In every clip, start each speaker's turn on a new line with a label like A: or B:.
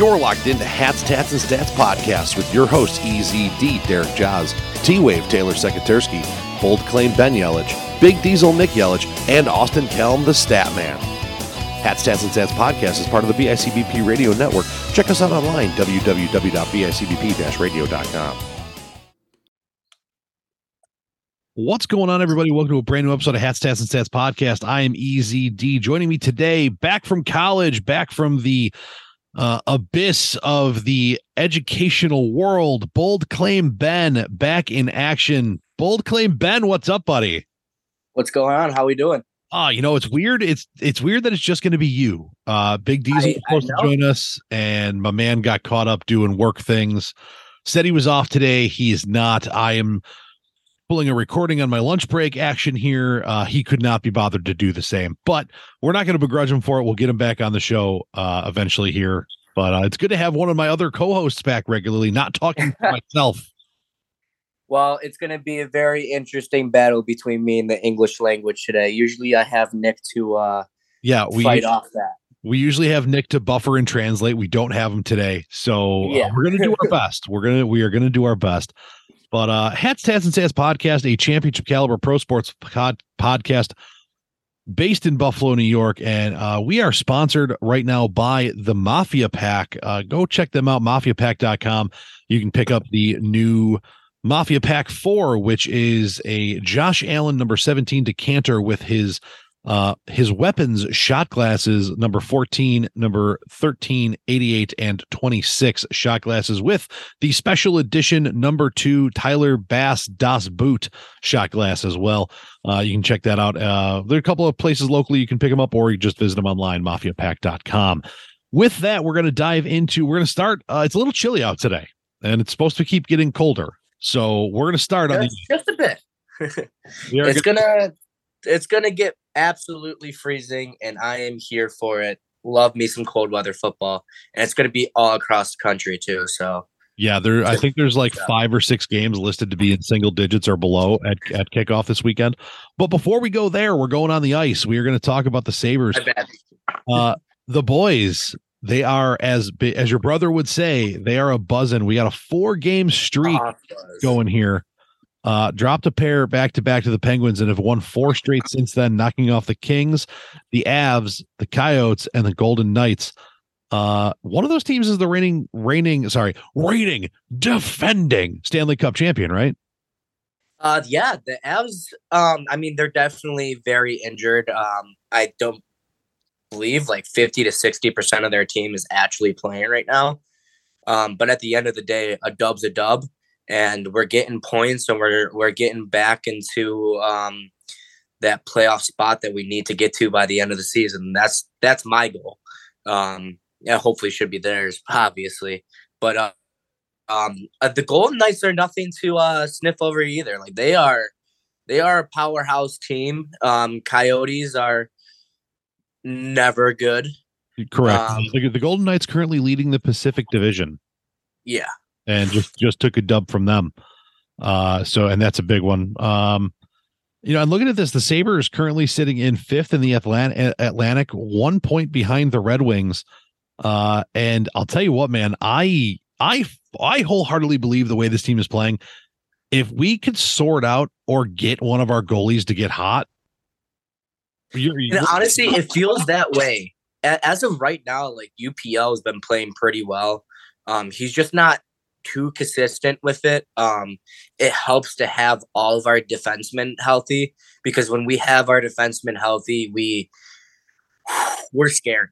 A: You're locked into Hats, Tats, and Stats podcast with your hosts EZD, Derek Jaws, T-Wave, Taylor Sekatarsky, Bold Claim, Ben Yelich, Big Diesel, Nick Yelich, and Austin Kelm, the Stat Man. Hats, Tats, and Stats podcast is part of the BICBP radio network. Check us out online, www.bicbp-radio.com. What's going on, everybody? Welcome to a brand new episode of Hats, Tats, and Stats podcast. I am EZD. Joining me today, back from college, back from the uh, abyss of the educational world. Bold Claim Ben back in action. Bold Claim Ben, what's up, buddy?
B: What's going on? How we doing?
A: Ah, you know, it's weird. It's it's weird that it's just going to be you. Uh, Big Diesel was supposed to join us, and my man got caught up doing work things. Said he was off today. He is not. I am pulling a recording on my lunch break action here. Uh, he could not be bothered to do the same, but we're not going to begrudge him for it. We'll get him back on the show uh, eventually here. But uh, it's good to have one of my other co-hosts back regularly, not talking to myself.
B: Well, it's going to be a very interesting battle between me and the English language today. Usually, I have Nick to uh,
A: yeah we
B: fight off that.
A: We usually have Nick to buffer and translate. We don't have him today, so uh, yeah. we're going to do our best. We're gonna we are going to do our best. But uh Hats, Tats, and Stats podcast, a championship caliber pro sports pod- podcast based in Buffalo, New York. And uh, we are sponsored right now by the Mafia Pack. Uh, go check them out, mafiapack.com. You can pick up the new Mafia Pack 4, which is a Josh Allen number 17 decanter with his uh, his weapons shot glasses number 14, number 13, 88, and 26 shot glasses with the special edition number two Tyler Bass Das Boot shot glass as well. Uh, you can check that out. Uh, there are a couple of places locally you can pick them up, or you just visit them online, mafiapack.com. With that, we're going to dive into, we're going to start. Uh, it's a little chilly out today, and it's supposed to keep getting colder. So we're going to start
B: just,
A: on
B: the, just a bit. it's gonna, gonna it's gonna get absolutely freezing, and I am here for it. Love me some cold weather football, and it's going to be all across the country too. So
A: yeah, there. I think there's like five or six games listed to be in single digits or below at, at kickoff this weekend. But before we go there, we're going on the ice. We are going to talk about the Sabres. Uh, the boys, they are as as your brother would say, they are a buzzing. We got a four game streak going here. Uh, dropped a pair back to back to the Penguins and have won four straight since then, knocking off the Kings, the Avs, the Coyotes, and the Golden Knights. Uh, one of those teams is the reigning, reigning, sorry, reigning, defending Stanley Cup champion, right?
B: Uh, yeah, the Avs. Um, I mean, they're definitely very injured. Um, I don't believe like fifty to sixty percent of their team is actually playing right now. Um, but at the end of the day, a dub's a dub and we're getting points and we're we're getting back into um, that playoff spot that we need to get to by the end of the season. That's that's my goal. Um, yeah, hopefully should be theirs, obviously. But uh, um, uh, the Golden Knights are nothing to uh, sniff over either. Like they are, they are a powerhouse team. Um, Coyotes are never good.
A: Correct. Um, the, the Golden Knights currently leading the Pacific Division.
B: Yeah,
A: and just just took a dub from them. Uh, so and that's a big one. Um, you know, and looking at this, the Sabres currently sitting in fifth in the Atlantic, Atlantic, one point behind the Red Wings. Uh, and I'll tell you what, man, I I I wholeheartedly believe the way this team is playing. If we could sort out or get one of our goalies to get hot,
B: you're, you're, and honestly, it feels that way. As of right now, like UPL has been playing pretty well. Um, he's just not too consistent with it. Um, it helps to have all of our defensemen healthy because when we have our defensemen healthy, we we're scared.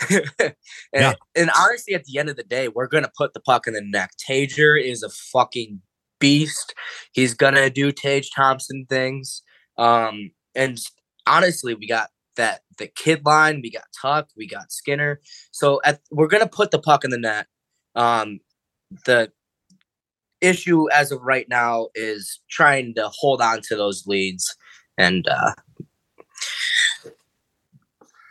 B: and, yeah. and honestly, at the end of the day, we're gonna put the puck in the net. Tager is a fucking beast. He's gonna do Tage Thompson things. Um, and honestly, we got that the kid line, we got Tuck, we got Skinner. So at, we're gonna put the puck in the net. Um, the issue as of right now is trying to hold on to those leads and uh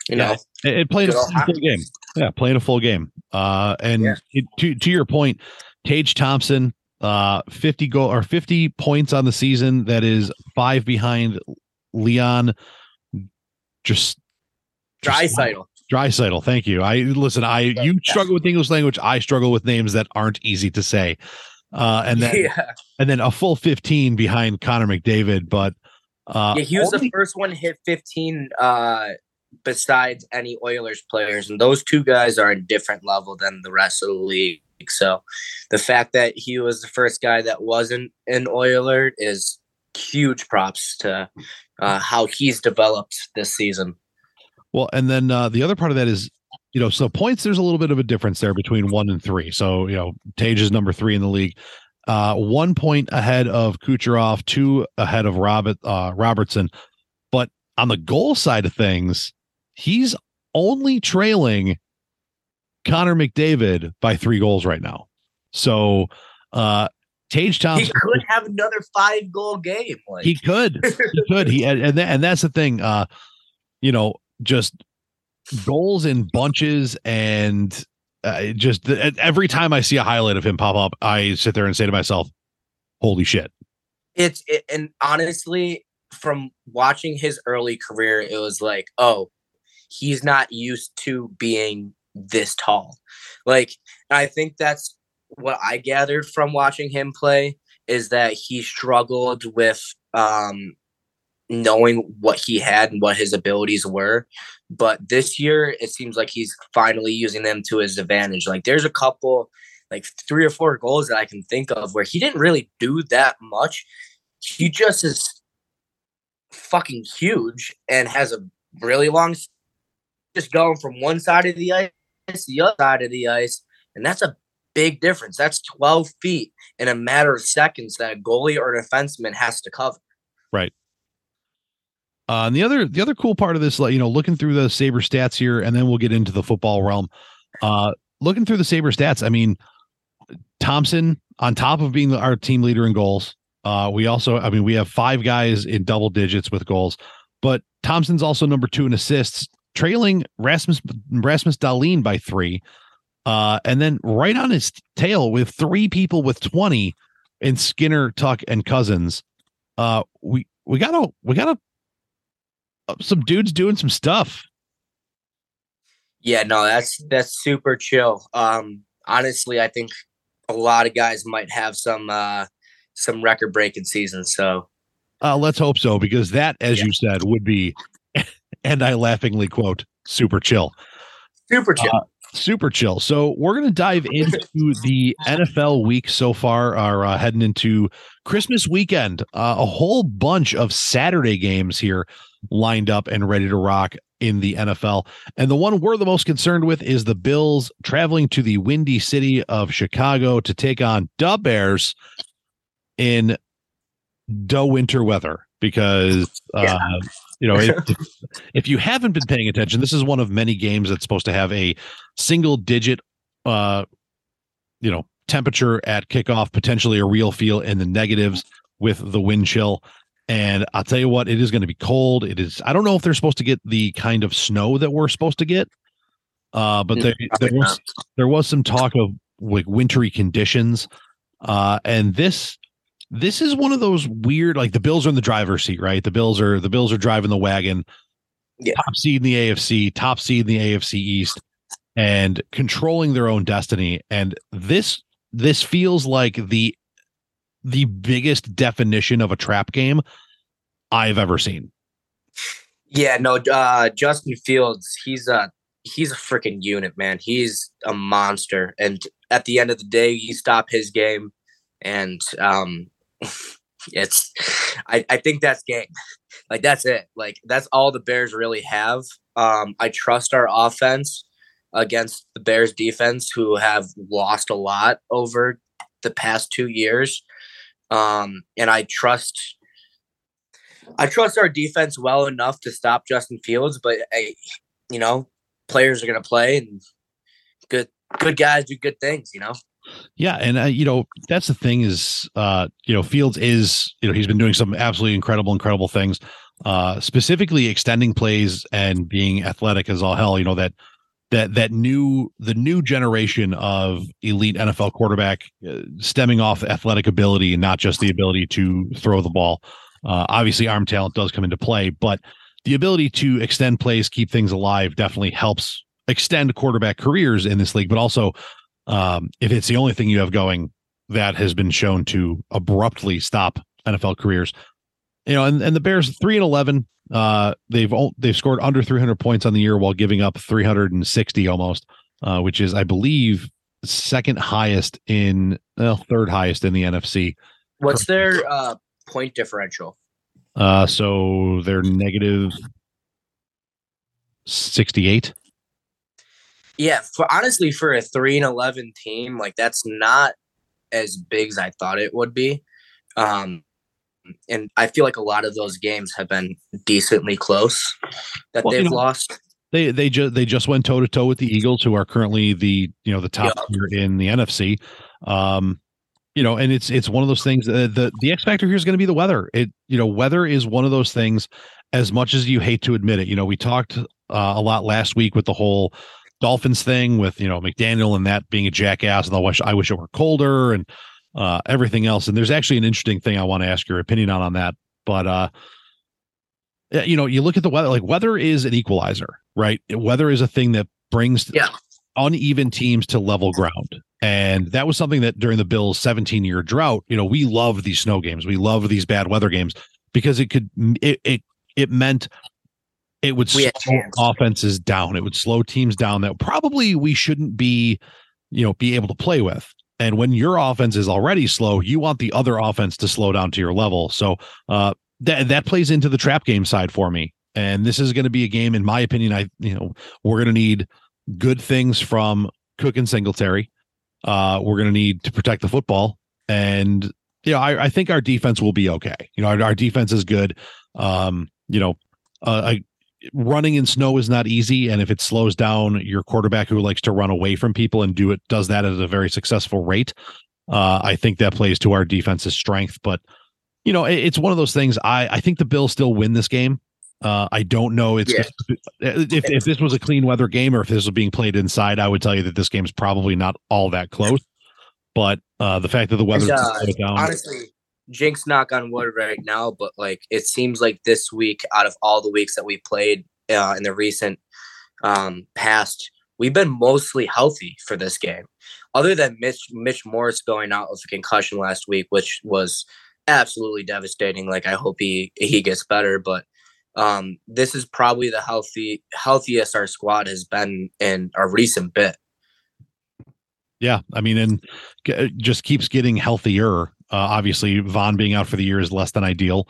B: you know
A: it, it played a full game. Yeah playing a full game. Uh and yeah. it, to, to your point tage thompson uh 50 goal or 50 points on the season that is five behind leon just
B: Draisaitl
A: Draisaitl. Thank you. I listen. I you struggle with English language. I struggle with names that aren't easy to say. Uh, and then yeah. and then a full 15 behind Connor McDavid. But
B: uh, yeah, he was only, the first one hit 15 uh, besides any Oilers players, and those two guys are a different level than the rest of the league. So the fact that he was the first guy that wasn't an Oiler is huge props to uh, how he's developed this season.
A: Well, and then uh, the other part of that is, you know, so points. There's a little bit of a difference there between one and three. So you know, Tage is number three in the league, uh, one point ahead of Kucherov, two ahead of Robert uh, Robertson. But on the goal side of things, he's only trailing Connor McDavid by three goals right now. So uh Tage Thompson
B: he could have another five goal game.
A: Like. He could. He could. He and and, and that's the thing. Uh, you know, just goals in bunches and uh, just the, every time I see a highlight of him pop up, I sit there and say to myself, "Holy shit!"
B: It's it, and honestly, from watching his early career, it was like, oh, he's not used to being this tall. Like, I think that's what I gathered from watching him play is that he struggled with um, knowing what he had and what his abilities were. But this year, it seems like he's finally using them to his advantage. Like, there's a couple, like three or four goals that I can think of where he didn't really do that much. He just is fucking huge and has a really long, just going from one side of the ice to the other side of the ice, and that's a big difference. That's 12 feet in a matter of seconds that a goalie or a defenseman has to cover.
A: Right. Uh, and the other the other cool part of this, like you know, looking through the Saber stats here, and then we'll get into the football realm. Uh, looking through the Saber stats, I mean, Thompson on top of being our team leader in goals. Uh, we also, I mean, we have five guys in double digits with goals, but Thompson's also number two in assists, trailing Rasmus Rasmus Dahlin by three. Uh, and then right on his tail with three people with 20 in Skinner, Tuck, and Cousins. Uh, we we gotta we got a uh, some dudes doing some stuff.
B: Yeah, no, that's that's super chill. Um, honestly, I think a lot of guys might have some uh some record breaking seasons. So
A: uh, let's hope so, because that, as yeah. you said, would be and I laughingly quote, super chill.
B: Super chill. Uh,
A: super chill. So we're going to dive into the NFL week so far, are uh, heading into Christmas weekend. Uh, a whole bunch of Saturday games here lined up and ready to rock in the NFL. And the one we're the most concerned with is the Bills traveling to the windy city of Chicago to take on the Bears in the winter weather because uh, yeah you know if, if you haven't been paying attention this is one of many games that's supposed to have a single digit uh you know temperature at kickoff potentially a real feel in the negatives with the wind chill and i'll tell you what it is going to be cold. It is i don't know if they're supposed to get the kind of snow that we're supposed to get uh but there, there was there was some talk of like wintry conditions uh and this this is one of those weird like the bills are in the driver's seat right? The bills are the bills are driving the wagon. Yeah. top seed in the afc top seed in the afc east and controlling their own destiny. And this this feels like the the biggest definition of a trap game i've ever seen
B: yeah no uh justin fields he's a he's a freaking unit man he's a monster and at the end of the day you stop his game and um it's I, I think that's game. Like that's it. Like that's all the Bears really have. Um, I trust our offense against the Bears defense, who have lost a lot over the past two years. Um, and I trust I trust our defense well enough to stop Justin Fields, but I, you know, players are gonna play and good good guys do good things, you know.
A: Yeah, and uh, you know that's the thing is, uh, you know, Fields is you know he's been doing some absolutely incredible, incredible things, uh, specifically extending plays and being athletic as all hell. You know that that that new the new generation of elite NFL quarterback uh, stemming off athletic ability and not just the ability to throw the ball. Uh, obviously, arm talent does come into play, but the ability to extend plays, keep things alive, definitely helps extend quarterback careers in this league. But also, um, if it's the only thing you have going, that has been shown to abruptly stop NFL careers. You know, and, and the Bears three and eleven. Uh, they've they've scored under 300 points on the year while giving up 360 almost, uh, which is I believe second highest in well, third highest in the NFC.
B: What's their uh, point differential?
A: Uh, so they're negative 68.
B: Yeah, for honestly, for a three and eleven team, like that's not as big as I thought it would be. Um, and I feel like a lot of those games have been decently close that well, they've you know, lost.
A: They they just they just went toe to toe with the Eagles, who are currently the you know the top tier in the NFC. Um, you know, and it's it's one of those things. Uh, the the X factor here is going to be the weather. It you know weather is one of those things. As much as you hate to admit it, you know we talked uh, a lot last week with the whole Dolphins thing with you know McDaniel and that being a jackass, and I wish I wish it were colder and uh, everything else. And there's actually an interesting thing I want to ask your opinion on on that. But uh, you know, you look at the weather. Like weather is an equalizer, right? Weather is a thing that brings
B: yeah.
A: uneven teams to level ground. And that was something that during the Bills' 17 year drought, you know, we love these snow games. We love these bad weather games because it could it it it meant it would slow offenses down. It would slow teams down that probably we shouldn't be, you know, be able to play with. And when your offense is already slow, you want the other offense to slow down to your level. So uh, that that plays into the trap game side for me. And this is going to be a game, in my opinion. I you know we're going to need good things from Cook and Singletary. Uh, we're going to need to protect the football, and you know I, I think our defense will be okay. You know our, our defense is good. Um, you know, uh, I, running in snow is not easy and if it slows down your quarterback who likes to run away from people and do it does that at a very successful rate uh, i think that plays to our defense's strength but you know it, it's one of those things i i think the bills still win this game uh, I don't know. It's yeah. if if this was a clean weather game or if this was being played inside, I would tell you that this game's probably not all that close. But uh, the fact that the weather uh,
B: honestly, jinx knock on wood right now, but like it seems like this week, out of all the weeks that we played uh, in the recent um, past, we've been mostly healthy for this game. Other than Mitch Mitch Morse going out with a concussion last week, which was absolutely devastating. Like I hope he he gets better, but um, this is probably the healthy healthiest our squad has been in a recent bit.
A: Yeah, I mean, and just keeps getting healthier uh, obviously, Von being out for the year is less than ideal.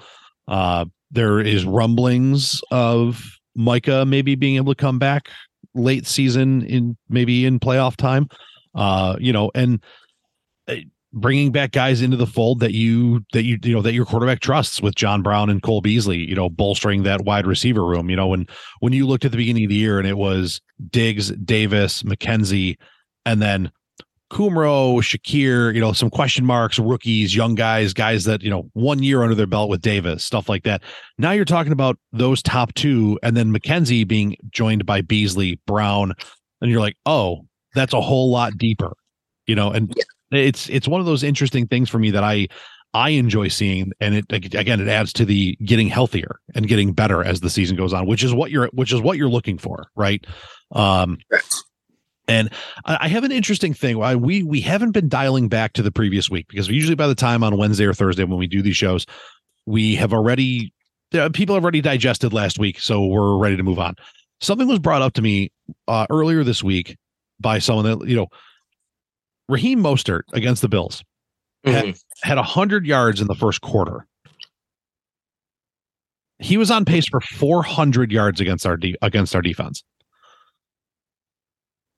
A: Uh, there is rumblings of Micah maybe being able to come back late season in maybe in playoff time. Uh, you know, and uh, bringing back guys into the fold that you that you you know that your quarterback trusts with John Brown and Cole Beasley, you know, bolstering that wide receiver room. You know, when when you looked at the beginning of the year and it was Diggs, Davis, McKenzie, and then Kumerow, Shakir, you know, some question marks, rookies, young guys, guys that, you know, one year under their belt with Davis, stuff like that. Now you're talking about those top two, and then McKenzie being joined by Beasley, Brown, and you're like, oh, that's a whole lot deeper, you know, and yeah. it's it's one of those interesting things for me that I I enjoy seeing, and it again it adds to the getting healthier and getting better as the season goes on, which is what you're which is what you're looking for, right? Um, right. And I have an interesting thing. We we haven't been dialing back to the previous week because usually by the time on Wednesday or Thursday when we do these shows, we have already people have already digested last week, so we're ready to move on. Something was brought up to me uh, earlier this week by someone that you know, Raheem Mostert against the Bills mm-hmm. had had hundred yards in the first quarter. He was on pace for 400 yards against our de- against our defense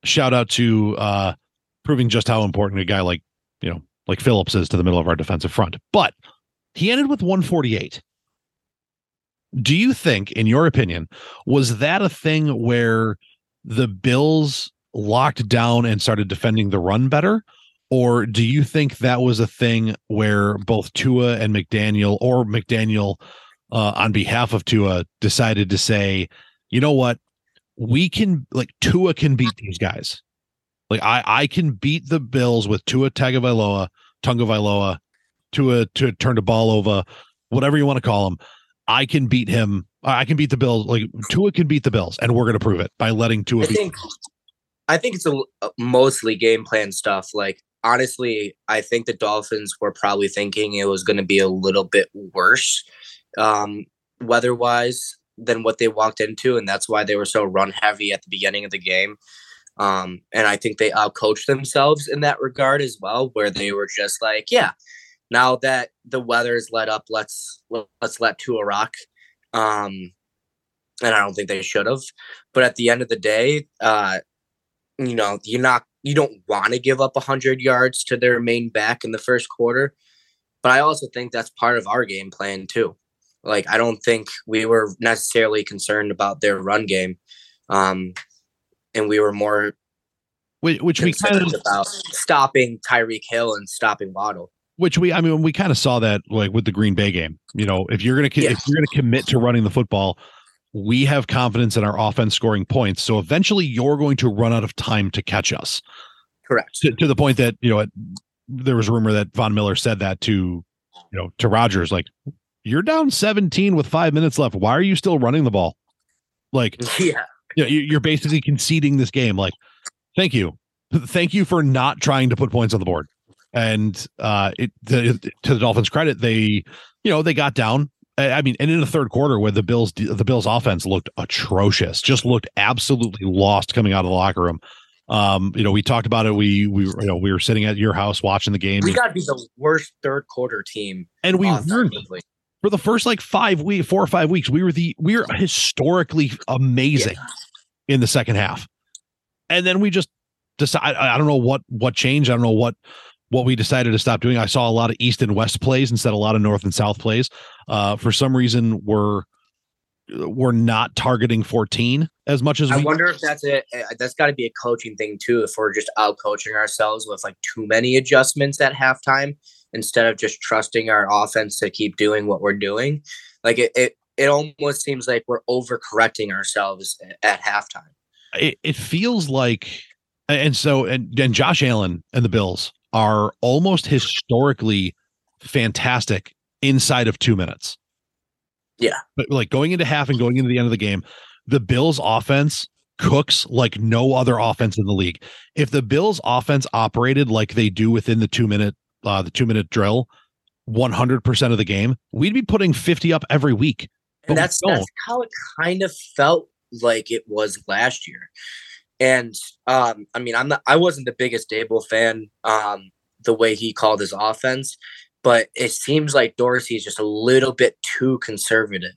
A: shout out to uh, proving just how important a guy like you know like Phillips is to the middle of our defensive front. But he ended with 148. Do you think, in your opinion, was that a thing where the Bills locked down and started defending the run better? Or do you think that was a thing where both Tua and McDaniel or McDaniel uh, on behalf of Tua decided to say, you know what, we can like Tua can beat these guys. Like I I can beat the Bills with Tua Tagovailoa, Tagovailoa, Tua to turn the ball over, whatever you want to call him. I can beat him. I can beat the Bills. Like Tua can beat the Bills, and we're going to prove it by letting Tua.
B: I think, I think it's a, a mostly game plan stuff. Like honestly, I think the Dolphins were probably thinking it was going to be a little bit worse um, weather wise than what they walked into, and that's why they were so run heavy at the beginning of the game. Um, and I think they outcoached themselves in that regard as well, where they were just like, yeah, now that the weather is let up, let's let's let Tua rock. Um, and I don't think they should have. But at the end of the day, uh, you know, you're not you don't want to give up 100 yards to their main back in the first quarter. But I also think that's part of our game plan too. Like I don't think we were necessarily concerned about their run game. Um, and we were more
A: which, which we kind of
B: about stopping Tyreek Hill and stopping Waddle
A: which we I mean we kind of saw that like with the Green Bay game. You know, if you're going to yeah. if you're to commit to running the football, we have confidence in our offense scoring points. So eventually you're going to run out of time to catch us.
B: Correct.
A: To, to the point that, you know, there was rumor that Von Miller said that to, you know, to Rodgers, like you're down 17 with 5 minutes left. Why are you still running the ball? Like
B: Yeah.
A: You know, you're basically conceding this game like thank you. Thank you for not trying to put points on the board and uh, it the, to the Dolphins' credit, they you know they got down. I mean, and in the third quarter, where the Bills the Bills' offense looked atrocious, just looked absolutely lost coming out of the locker room. Um, you know, we talked about it. We we you know we were sitting at your house watching the game.
B: We got to be the worst third quarter team,
A: and we learned for the first like five week, four or five weeks. We were the we were historically amazing yeah. in the second half, and then we just decide. I don't know what what changed. I don't know what what we decided to stop doing. I saw a lot of east and west plays instead of a lot of north and south plays. Uh, for some reason, we're we're not targeting 14 as much as
B: I
A: we
B: wonder if that's it. That's got to be a coaching thing too. If we're just out coaching ourselves with like too many adjustments at halftime instead of just trusting our offense to keep doing what we're doing, like it it, it almost seems like we're overcorrecting ourselves at halftime.
A: It, it feels like, and so and and Josh Allen and the Bills are almost historically fantastic inside of two minutes.
B: Yeah.
A: But like going into half and going into the end of the game, the Bills offense cooks like no other offense in the league. If the Bills offense operated like they do within the two minute uh the two minute drill 100% of the game, we'd be putting 50 up every week.
B: And that's that's how it kind of felt like it was last year. And um, I mean, I'm not. I wasn't the biggest Daboll fan. Um, the way he called his offense, but it seems like Dorsey is just a little bit too conservative.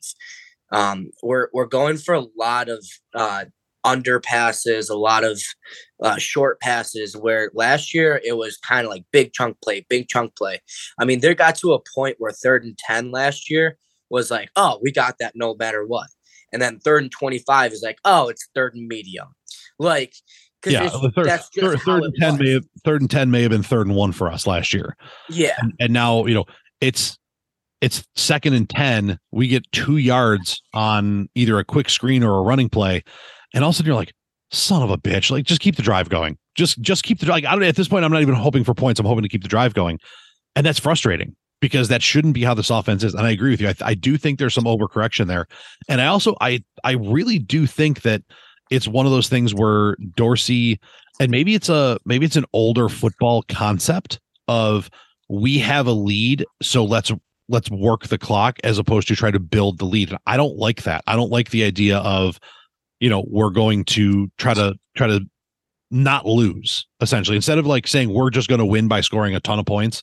B: Um, we're we're going for a lot of uh, underpasses, a lot of uh, short passes. Where last year it was kind of like big chunk play, big chunk play. I mean, there got to a point where third and ten last year was like, oh, we got that no matter what. And then third and twenty five is like, oh, it's third and medium. Like,
A: yeah, third, third, third and ten was. may have third and ten may have been third and one for us last year.
B: Yeah,
A: and, and now you know it's it's second and 10 we get two yards on either a quick screen or a running play and all of a sudden you're like son of a bitch. Like just keep the drive going. Just just keep the like i don't at this point i'm not even hoping for points. I'm hoping to keep the drive going. And that's frustrating because that shouldn't be how this offense is. And i agree with you. I, I do think there's some overcorrection there. And i also i i really do think that it's one of those things where Dorsey and maybe it's a maybe it's an older football concept of we have a lead, so let's let's work the clock as opposed to try to build the lead. And I don't like that. I don't like the idea of you know we're going to try to try to not lose essentially instead of like saying we're just going to win by scoring a ton of points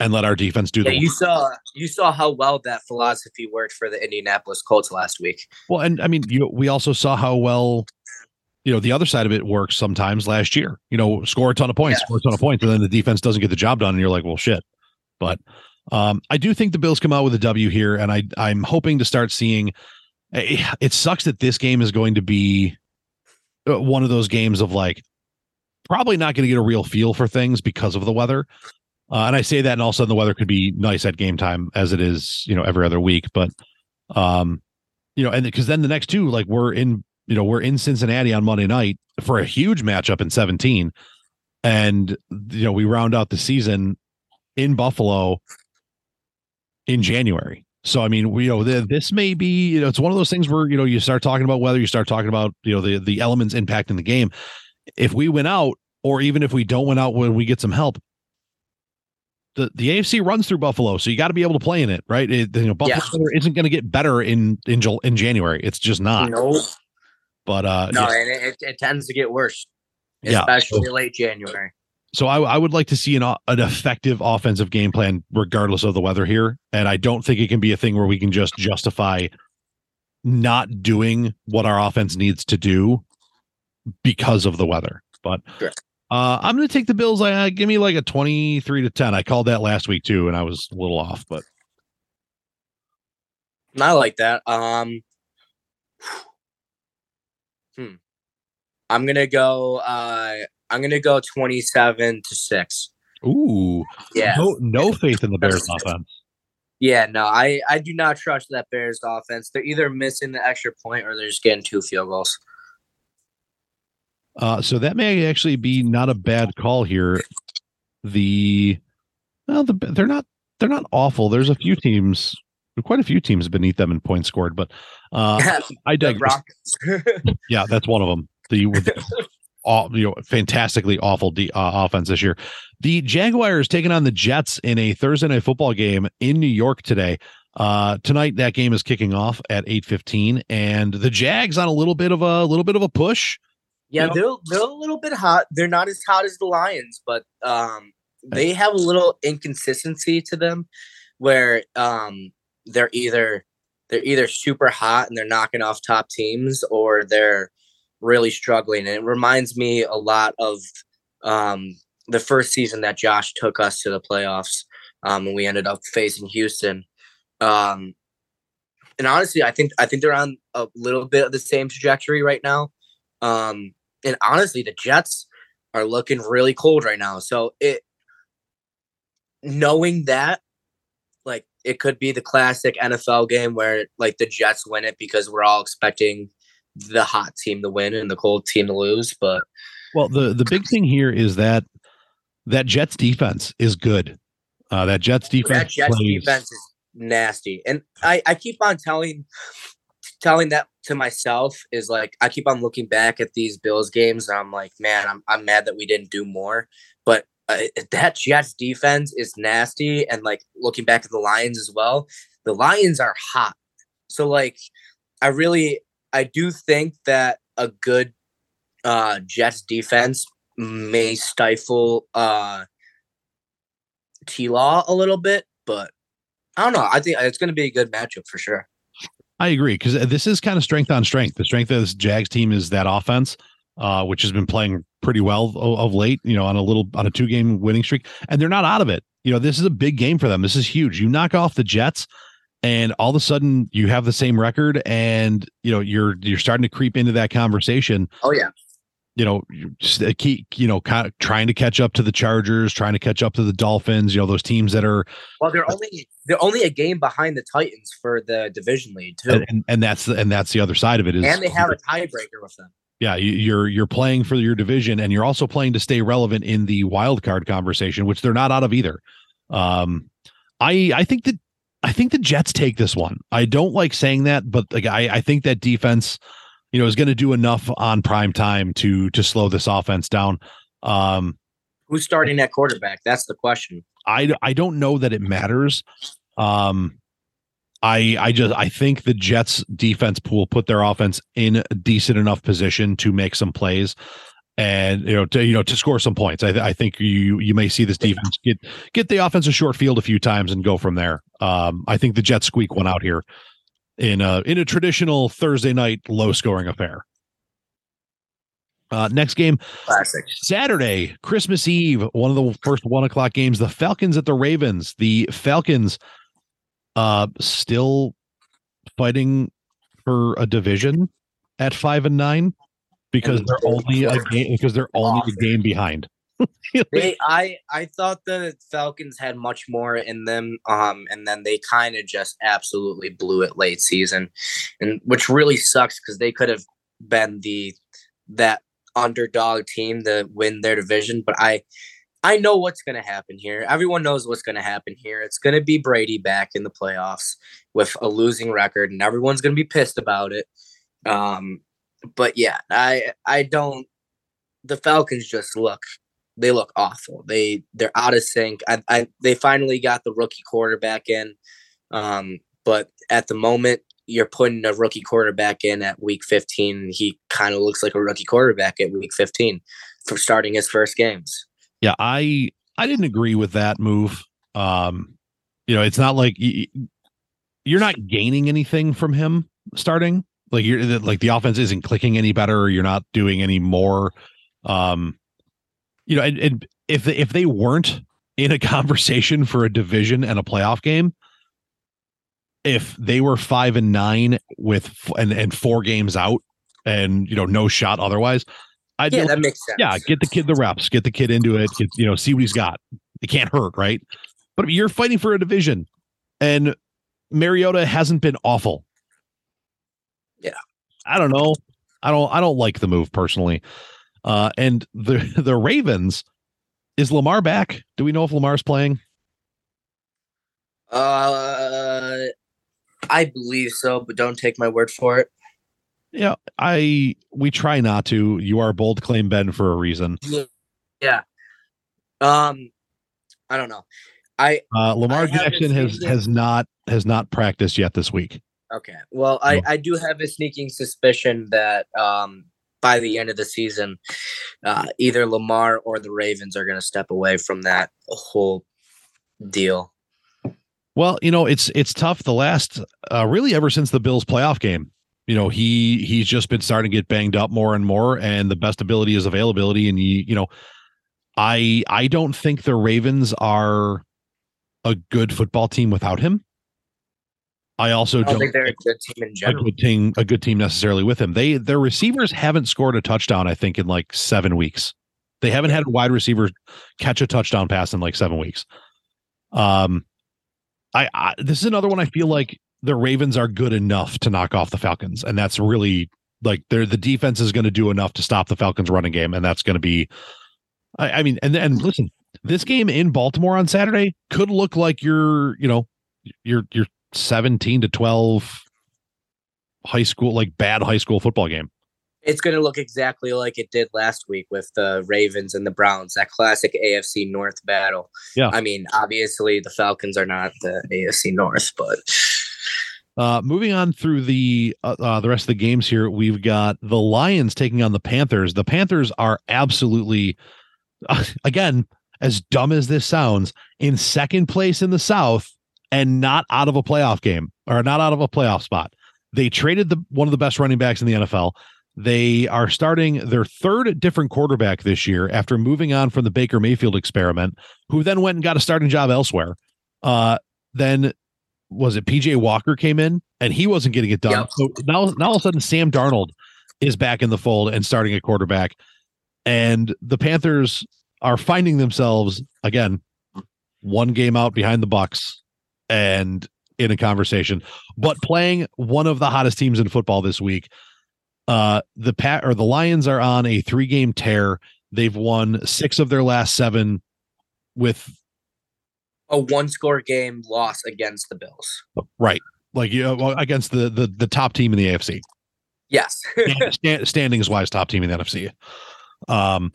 A: and let our defense do
B: yeah,
A: the
B: you saw you saw how well that philosophy worked for the Indianapolis Colts last week.
A: Well, and I mean, you we also saw how well you know the other side of it works sometimes last year you know score a ton of points yeah. score a ton of points and then the defense doesn't get the job done and you're like well shit but um, i do think the bills come out with a w here and i i'm hoping to start seeing it sucks that this game is going to be uh, one of those games of like probably not going to get a real feel for things because of the weather uh, and i say that and all of a sudden the weather could be nice at game time as it is you know every other week but um you know and because then the next two like we're in you know, we're in Cincinnati on Monday night for a huge matchup in 17. And, you know, we round out the season in Buffalo in January. So I mean, we, you know, the, this may be, you know, it's one of those things where you know you start talking about weather, you start talking about you know the the elements impacting the game. If we win out, or even if we don't win out when we get some help, the the AFC runs through Buffalo, so you got to be able to play in it, right? It, you know, Buffalo yeah. isn't going to get better in in in January. It's just not.
B: No.
A: But uh,
B: no, and it, it tends to get worse, especially yeah. late January.
A: So I, I would like to see an, an effective offensive game plan regardless of the weather here, and I don't think it can be a thing where we can just justify not doing what our offense needs to do because of the weather. But uh, I'm going to take the Bills. I uh, give me like a 23 to 10. I called that last week too, and I was a little off, but
B: I like that. Um, hmm. I'm gonna go. Uh, I'm gonna go 27 to six.
A: Ooh,
B: yeah.
A: No, no faith in the Bears offense.
B: Yeah, no, I I do not trust that Bears offense. They're either missing the extra point or they're just getting two field goals.
A: Uh, so that may actually be not a bad call here. The well, the, they're not they're not awful. There's a few teams, quite a few teams beneath them in points scored, but uh, I digress. yeah, that's one of them. The all, you know, fantastically awful de- uh, offense this year. The Jaguars taking on the Jets in a Thursday night football game in New York today. Uh, tonight that game is kicking off at 8:15 and the Jags on a little bit of a little bit of a push.
B: Yeah, you know? they're they're a little bit hot. They're not as hot as the Lions, but um they have a little inconsistency to them where um they're either they're either super hot and they're knocking off top teams or they're really struggling. And it reminds me a lot of um, the first season that Josh took us to the playoffs, um, and we ended up facing Houston. Um, and honestly, I think I think they're on a little bit of the same trajectory right now. Um, and honestly, the Jets are looking really cold right now. So it knowing that, like, it could be the classic NFL game where like the Jets win it because we're all expecting the hot team to win and the cold team to lose. But
A: well, the the big thing here is that that Jets defense is good. Uh, that Jets defense, that
B: Jets plays... defense is nasty, and I I keep on telling telling that to myself is like I keep on looking back at these Bills games and I'm like, man, I'm I'm mad that we didn't do more. But uh, that Jets defense is nasty, and like looking back at the Lions as well, the Lions are hot. So like, I really I do think that a good uh, Jets defense may stifle uh, T Law a little bit, but I don't know. I think it's going to be a good matchup for sure.
A: I agree because this is kind of strength on strength. The strength of this Jags team is that offense, uh, which has been playing pretty well of, of late. You know, on a little on a two game winning streak, and they're not out of it. You know, this is a big game for them. This is huge. You knock off the Jets and all of a sudden you have the same record and you know you're you're starting to creep into that conversation.
B: Oh yeah.
A: You know keep you know kind of trying to catch up to the chargers trying to catch up to the dolphins you know those teams that are
B: well they're only they're only a game behind the titans for the division lead too.
A: And, and, that's and that's the other side of it is
B: and they have a tiebreaker with them.
A: Yeah you're you're playing for your division and you're also playing to stay relevant in the wild card conversation which they're not out of either. Um I I think that I think the Jets take this one. I don't like saying that, but like I, I think that defense, you know, is going to do enough on prime time to to slow this offense down. Um,
B: Who's starting at quarterback? That's the question.
A: I I don't know that it matters. Um, I I just I think the Jets defense pool put their offense in a decent enough position to make some plays and you know to you know to score some points. I, I think you you may see this defense get get the offense a short field a few times and go from there. Um, I think the Jets squeak one out here in a in a traditional Thursday night low scoring affair. Uh, next game,
B: classic
A: Saturday, Christmas Eve, one of the first one o'clock games. The Falcons at the Ravens. The Falcons, uh, still fighting for a division at five and nine because they're only a game because they're only a game behind.
B: they, I I thought the Falcons had much more in them, um, and then they kind of just absolutely blew it late season, and which really sucks because they could have been the that underdog team to win their division. But I I know what's going to happen here. Everyone knows what's going to happen here. It's going to be Brady back in the playoffs with a losing record, and everyone's going to be pissed about it. Um, but yeah, I I don't. The Falcons just look they look awful. They they're out of sync. I, I they finally got the rookie quarterback in, um, but at the moment you're putting a rookie quarterback in at week 15. He kind of looks like a rookie quarterback at week 15 for starting his first games.
A: Yeah, I I didn't agree with that move. Um, you know, it's not like you're not gaining anything from him starting. Like you're like the offense isn't clicking any better. You're not doing any more. Um, you know, and, and if they, if they weren't in a conversation for a division and a playoff game, if they were five and nine with and and four games out and you know no shot otherwise,
B: I'd yeah, that makes sense.
A: Yeah, get the kid the reps, get the kid into it, get, you know, see what he's got. It can't hurt, right? But you're fighting for a division, and Mariota hasn't been awful.
B: Yeah,
A: I don't know. I don't. I don't like the move personally. Uh, and the the Ravens is Lamar back? Do we know if Lamar's playing?
B: Uh, I believe so, but don't take my word for it.
A: Yeah, I we try not to. You are bold claim Ben for a reason.
B: Yeah. Um, I don't know. I
A: uh, Lamar I Jackson has has not has not practiced yet this week.
B: Okay. Well, I I do have a sneaking suspicion that um by the end of the season, uh, either Lamar or the Ravens are going to step away from that whole deal.
A: Well, you know, it's it's tough. The last, uh, really, ever since the Bills playoff game, you know, he he's just been starting to get banged up more and more, and the best ability is availability. And you, you know, I I don't think the Ravens are a good football team without him. I also
B: I
A: don't, don't,
B: think they're a good team in general.
A: A good team, a good team necessarily with him. They their receivers haven't scored a touchdown. I think in like seven weeks. They haven't had a wide receiver catch a touchdown pass in like seven weeks. Um, I, I this is another one. I feel like the Ravens are good enough to knock off the Falcons, and that's really like they're the defense is going to do enough to stop the Falcons running game, and that's going to be. I, I mean, and and listen, this game in Baltimore on Saturday could look like your, you know, your your 17 to 12 high school like bad high school football game
B: it's going to look exactly like it did last week with the Ravens and the Browns, that classic AFC North battle.
A: Yeah.
B: I mean, obviously the Falcons are not the AFC North, but
A: uh, moving on through the uh, uh, the rest of the games here, we've got the Lions taking on the Panthers. The Panthers are absolutely again, as dumb as this sounds, in second place in the South and not out of a playoff game or not out of a playoff spot. They traded the one of the best running backs in the NFL. They are starting their third different quarterback this year after moving on from the Baker Mayfield experiment, who then went and got a starting job elsewhere. Uh, then was it PJ Walker came in and he wasn't getting it done. Yep. So now, now all of a sudden, Sam Darnold is back in the fold and starting a quarterback. And the Panthers are finding themselves again one game out behind the Bucs and in a conversation, but playing one of the hottest teams in football this week. Uh, the pat or the Lions are on a three game tear. They've won six of their last seven with
B: a one score game loss against the Bills.
A: Right. Like you know, against the, the the top team in the AFC.
B: Yes.
A: Stand, standings wise, top team in the NFC. Um,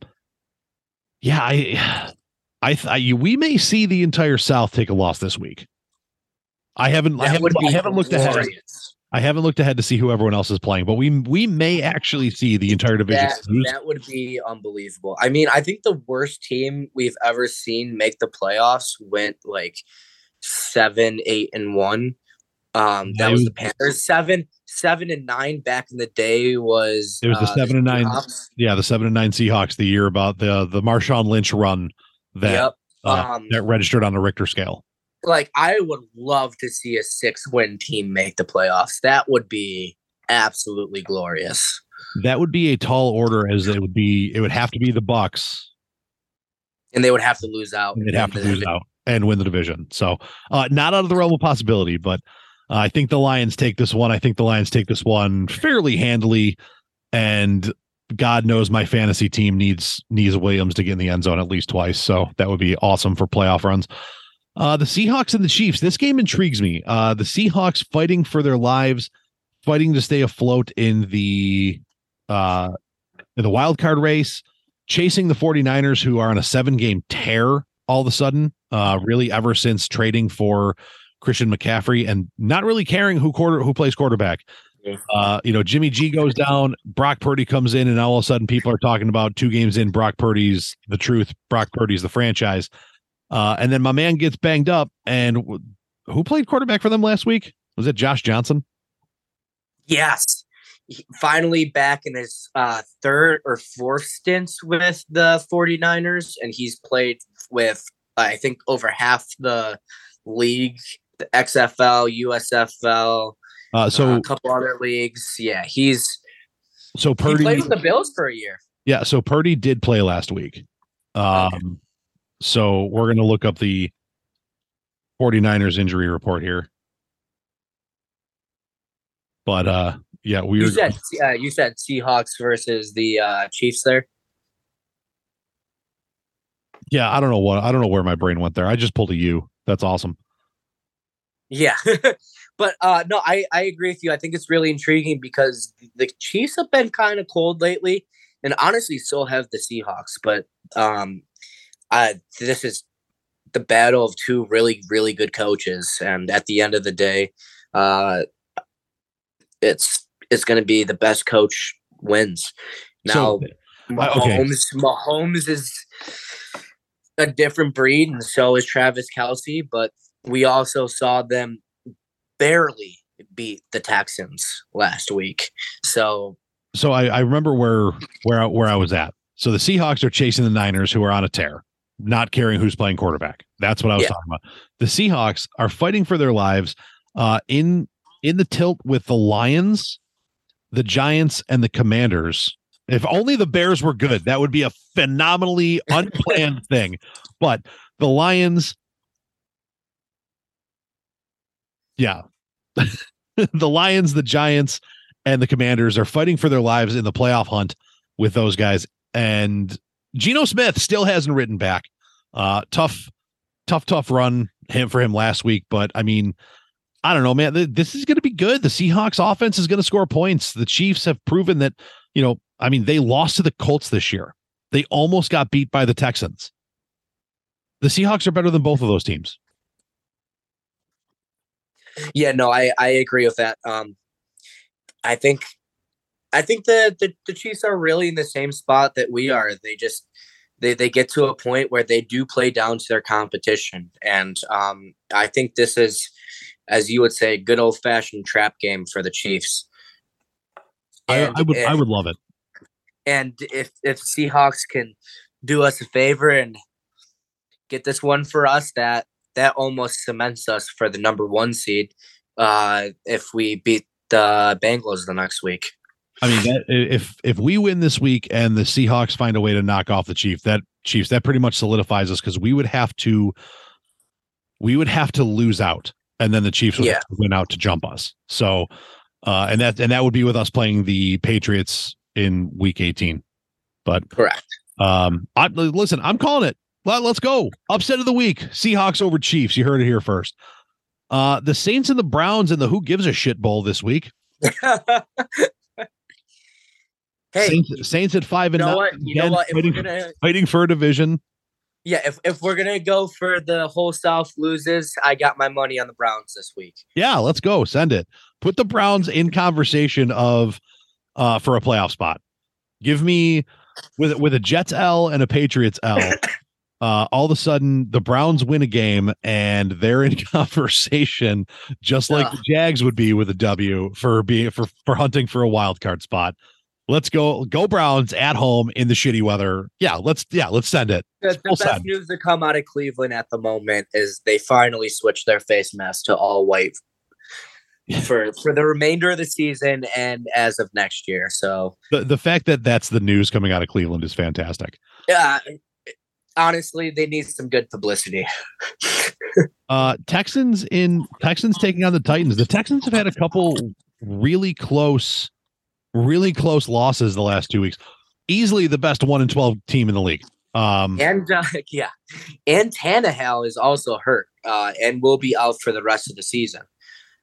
A: yeah, I, I, I, we may see the entire South take a loss this week. I haven't. I haven't. I haven't looked ahead. I haven't looked ahead to see who everyone else is playing, but we we may actually see the entire division.
B: That, that, would be unbelievable. I mean, I think the worst team we've ever seen make the playoffs went like seven, eight, and one. Um, that was, was, the Panthers. Seven, seven and nine back in the day was
A: it was the uh, seven the and nine. Yeah, the seven and nine Seahawks. The year about the the Marshawn Lynch run that yep. uh, um, that registered on the Richter scale
B: like I would love to see a six win team make the playoffs. That would be absolutely glorious.
A: That would be a tall order as it would be it would have to be the Bucs.
B: And they would have to lose out.
A: they'd have to lose out and win the division. So uh, not out of the realm of possibility, but uh, I think the Lions take this one. I think the Lions take this one fairly handily. And God knows my fantasy team needs needs Williams to get in the end zone at least twice. So that would be awesome for playoff runs. Uh, the Seahawks and the Chiefs. This game intrigues me. Uh, the Seahawks fighting for their lives, fighting to stay afloat in the uh, in the wild card race, chasing the 49ers who are on a seven game tear all of a sudden, uh, really ever since trading for Christian McCaffrey and not really caring who quarter who plays quarterback. Uh, you know, Jimmy G goes down, Brock Purdy comes in, and all of a sudden people are talking about two games in, Brock Purdy's the truth, Brock Purdy's the franchise. Uh, and then my man gets banged up, and who played quarterback for them last week? Was it Josh Johnson?
B: Yes. finally back in his uh, third or fourth stints with the 49ers, and he's played with, I think, over half the league the XFL, USFL,
A: uh, so
B: uh, a couple other leagues. Yeah, he's
A: so Purdy
B: he played with the Bills for a year.
A: Yeah, so Purdy did play last week. Um, okay. So we're going to look up the 49ers injury report here. But uh yeah, we
B: you
A: were
B: said uh, you said Seahawks versus the uh Chiefs there.
A: Yeah, I don't know what I don't know where my brain went there. I just pulled a U. That's awesome.
B: Yeah. but uh no, I I agree with you. I think it's really intriguing because the Chiefs have been kind of cold lately and honestly so have the Seahawks, but um uh this is the battle of two really really good coaches and at the end of the day uh it's it's going to be the best coach wins. Now so, Mahomes okay. Mahomes is a different breed and so is Travis Kelce. but we also saw them barely beat the Texans last week. So
A: so I, I remember where where I, where I was at. So the Seahawks are chasing the Niners, who are on a tear, not caring who's playing quarterback. That's what I was yeah. talking about. The Seahawks are fighting for their lives uh, in in the tilt with the Lions, the Giants, and the Commanders. If only the Bears were good, that would be a phenomenally unplanned thing. But the Lions, yeah, the Lions, the Giants, and the Commanders are fighting for their lives in the playoff hunt with those guys. And Geno Smith still hasn't written back. Uh, tough, tough, tough run him for him last week. But I mean, I don't know, man. This is going to be good. The Seahawks offense is going to score points. The Chiefs have proven that, you know, I mean, they lost to the Colts this year. They almost got beat by the Texans. The Seahawks are better than both of those teams.
B: Yeah, no, I I agree with that. Um, I think I think the, the the Chiefs are really in the same spot that we are. They just they they get to a point where they do play down to their competition, and um, I think this is, as you would say, good old fashioned trap game for the Chiefs.
A: I, I, would if, I would love it.
B: And if if Seahawks can do us a favor and get this one for us, that that almost cements us for the number one seed uh, if we beat the Bengals the next week.
A: I mean, that, if if we win this week and the Seahawks find a way to knock off the Chiefs, that Chiefs that pretty much solidifies us because we would have to we would have to lose out, and then the Chiefs would yeah. win out to jump us. So, uh, and that and that would be with us playing the Patriots in Week 18. But
B: correct.
A: Um, I listen. I'm calling it. Let, let's go. Upset of the week: Seahawks over Chiefs. You heard it here first. Uh, the Saints and the Browns in the Who Gives a Shit Bowl this week. Hey, Saints, Saints at five and
B: you know nine. What? You know what?
A: Fighting,
B: gonna,
A: fighting for a division.
B: Yeah, if, if we're gonna go for the whole South loses, I got my money on the Browns this week.
A: Yeah, let's go. Send it. Put the Browns in conversation of uh for a playoff spot. Give me with with a Jets L and a Patriots L. uh, all of a sudden the Browns win a game and they're in conversation, just like the Jags would be with a W for being for for hunting for a wild card spot. Let's go, go Browns at home in the shitty weather. Yeah, let's yeah, let's send it.
B: The, the best send. news to come out of Cleveland at the moment is they finally switched their face mask to all white for for the remainder of the season and as of next year. So
A: the the fact that that's the news coming out of Cleveland is fantastic.
B: Yeah, honestly, they need some good publicity.
A: uh Texans in Texans taking on the Titans. The Texans have had a couple really close really close losses the last two weeks. easily the best one in twelve team in the league. Um,
B: and uh, yeah, and Tannehill is also hurt uh, and will be out for the rest of the season.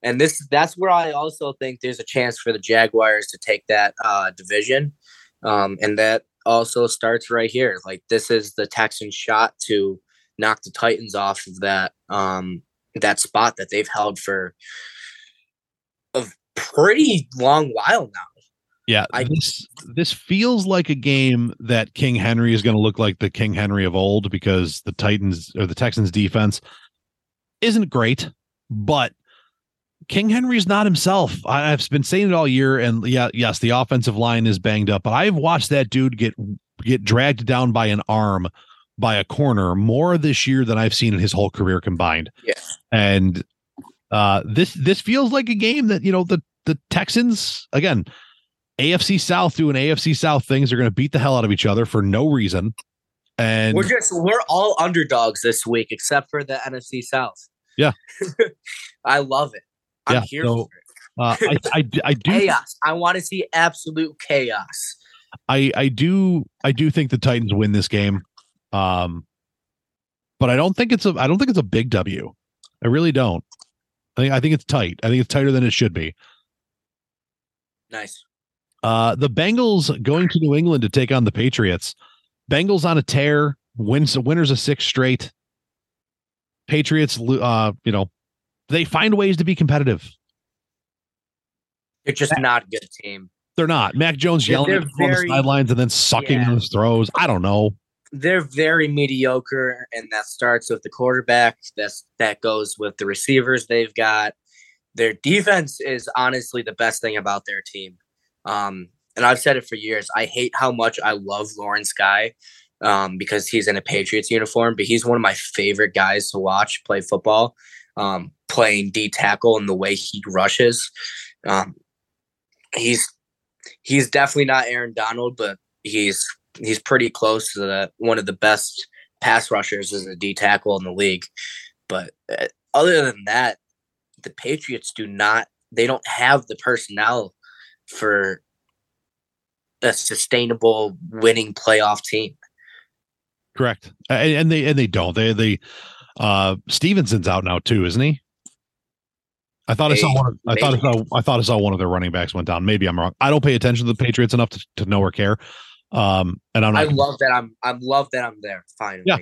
B: And this that's where I also think there's a chance for the Jaguars to take that uh, division, um, and that also starts right here. Like this is the Texans' shot to knock the Titans off of that um, that spot that they've held for a pretty long while now.
A: Yeah, I, this this feels like a game that King Henry is going to look like the King Henry of old because the Titans or the Texans defense isn't great, but King Henry's not himself. I've been saying it all year, and yeah, yes, the offensive line is banged up, but I've watched that dude get get dragged down by an arm by a corner more this year than I've seen in his whole career combined.
B: Yeah.
A: And uh this this feels like a game that, you know, the the Texans again, AFC South doing AFC South things are going to beat the hell out of each other for no reason. And
B: we're just we're all underdogs this week except for the NFC South.
A: Yeah.
B: I love it. I'm yeah, here so,
A: uh, I, I, I do
B: chaos. I want to see absolute chaos.
A: I I do I do think the Titans win this game. Um but I don't think it's a I don't think it's a big W. I really don't. I think I think it's tight. I think it's tighter than it should be.
B: Nice.
A: Uh, the Bengals going to New England to take on the Patriots. Bengals on a tear, wins winners of six straight. Patriots, uh, you know, they find ways to be competitive.
B: They're just not a good team.
A: They're not. Mac Jones yelling at very, on the sidelines and then sucking yeah. his throws. I don't know.
B: They're very mediocre, and that starts with the quarterback. That's that goes with the receivers they've got. Their defense is honestly the best thing about their team. Um, and I've said it for years. I hate how much I love Lawrence Guy um, because he's in a Patriots uniform, but he's one of my favorite guys to watch play football, um, playing D tackle and the way he rushes. Um, he's he's definitely not Aaron Donald, but he's he's pretty close to the, one of the best pass rushers as a D tackle in the league. But uh, other than that, the Patriots do not they don't have the personnel for a sustainable winning playoff team.
A: Correct. And, and they and they don't. They they uh Stevenson's out now too, isn't he? I thought I saw one. Of, I thought I saw. I thought I saw one of their running backs went down. Maybe I'm wrong. I don't pay attention to the Patriots enough to, to know or care. Um, and I'm.
B: I love that I'm. I love that I'm there finally, yeah.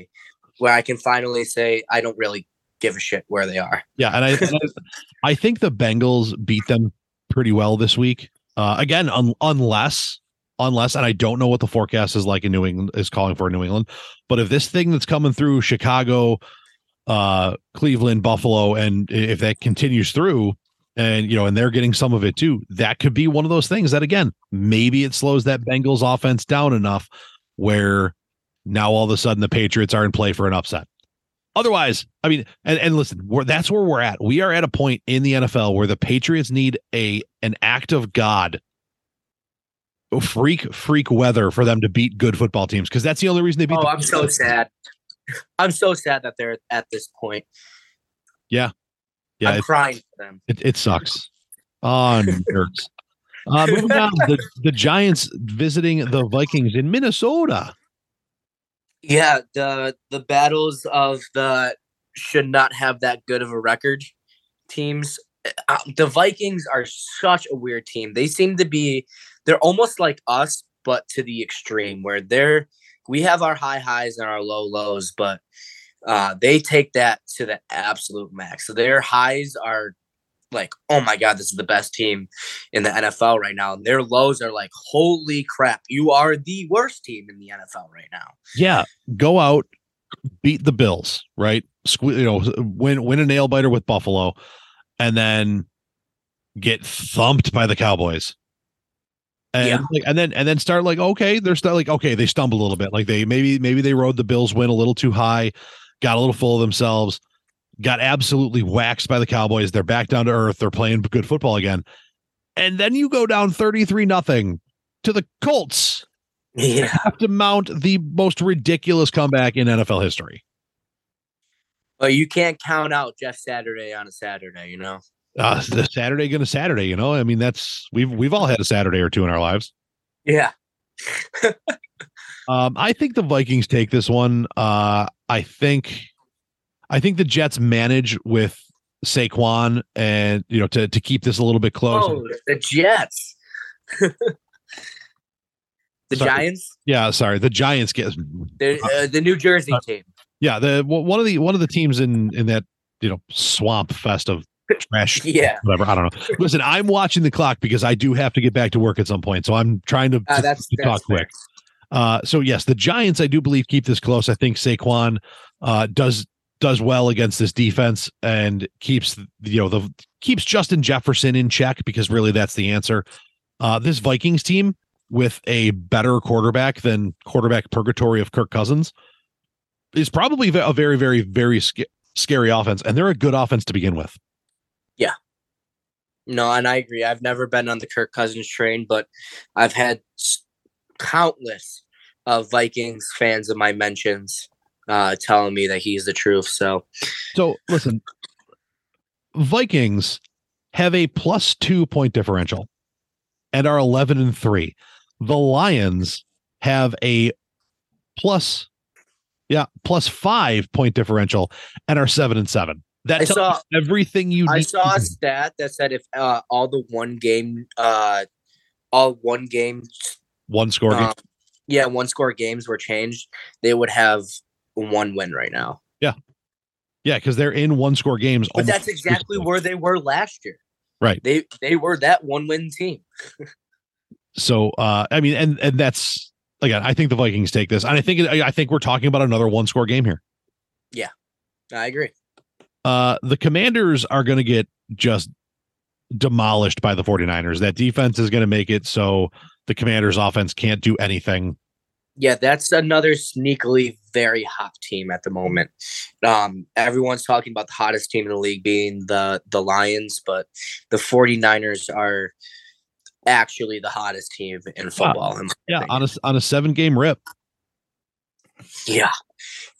B: where I can finally say I don't really give a shit where they are.
A: Yeah, and I, and I, I think the Bengals beat them pretty well this week. Uh, again, un- unless unless and I don't know what the forecast is like in New England is calling for New England, but if this thing that's coming through Chicago, uh, Cleveland, Buffalo, and if that continues through, and you know, and they're getting some of it too, that could be one of those things that again, maybe it slows that Bengals offense down enough where now all of a sudden the Patriots are in play for an upset. Otherwise, I mean, and, and listen, that's where we're at. We are at a point in the NFL where the Patriots need a an act of God, freak freak weather for them to beat good football teams because that's the only reason they beat.
B: Oh, I'm so sad. I'm so sad that they're at this point.
A: Yeah, yeah,
B: I'm crying for them.
A: It, it sucks. Oh, nerds. uh, moving on, the, the Giants visiting the Vikings in Minnesota.
B: Yeah, the the battles of the should not have that good of a record teams. Uh, the Vikings are such a weird team. They seem to be they're almost like us but to the extreme where they're we have our high highs and our low lows, but uh, they take that to the absolute max. So their highs are like, oh my god, this is the best team in the NFL right now. And their lows are like, holy crap, you are the worst team in the NFL right now.
A: Yeah, go out, beat the Bills, right? Sque- you know, win win a nail biter with Buffalo, and then get thumped by the Cowboys. And yeah. like, and then and then start like okay, they're start like okay, they stumble a little bit. Like they maybe maybe they rode the Bills win a little too high, got a little full of themselves got absolutely waxed by the Cowboys. They're back down to earth. They're playing good football again. And then you go down 33 nothing to the Colts.
B: Yeah.
A: have to mount the most ridiculous comeback in NFL history.
B: Well, you can't count out Jeff Saturday on a Saturday, you know.
A: Uh, the Saturday gonna Saturday, you know. I mean, that's we've we've all had a Saturday or two in our lives.
B: Yeah.
A: um, I think the Vikings take this one. Uh, I think, I think the Jets manage with Saquon and you know to to keep this a little bit close.
B: Oh, the Jets. the sorry. Giants.
A: Yeah, sorry, the Giants get
B: the uh, the New Jersey uh, team.
A: Yeah, the one of the one of the teams in in that you know swamp fest of trash.
B: yeah,
A: whatever. I don't know. Listen, I'm watching the clock because I do have to get back to work at some point, so I'm trying to, uh,
B: that's,
A: to
B: that's
A: talk fair. quick. Uh, so yes, the Giants, I do believe, keep this close. I think Saquon uh, does does well against this defense and keeps you know the keeps Justin Jefferson in check because really that's the answer. Uh, this Vikings team with a better quarterback than quarterback purgatory of Kirk Cousins is probably a very very very sc- scary offense, and they're a good offense to begin with.
B: Yeah. No, and I agree. I've never been on the Kirk Cousins train, but I've had countless of Vikings fans of my mentions uh, telling me that he's the truth. So,
A: so listen, Vikings have a plus two point differential and are 11 and three. The Lions have a plus, yeah, plus five point differential and are seven and seven. That I saw everything you.
B: I saw a stat that said if uh, all the one game, uh, all one game,
A: one score, um,
B: yeah, one score games were changed, they would have one win right now.
A: Yeah. Yeah, because they're in one score games.
B: But that's exactly where they were last year.
A: Right.
B: They they were that one win team.
A: so uh I mean and and that's again, I think the Vikings take this. And I think I think we're talking about another one score game here.
B: Yeah. I agree.
A: Uh the commanders are gonna get just demolished by the 49ers. That defense is gonna make it so the commanders offense can't do anything
B: yeah, that's another sneakily very hot team at the moment. Um, everyone's talking about the hottest team in the league being the the Lions, but the 49ers are actually the hottest team in football.
A: Uh, yeah, on a on a seven game rip.
B: Yeah,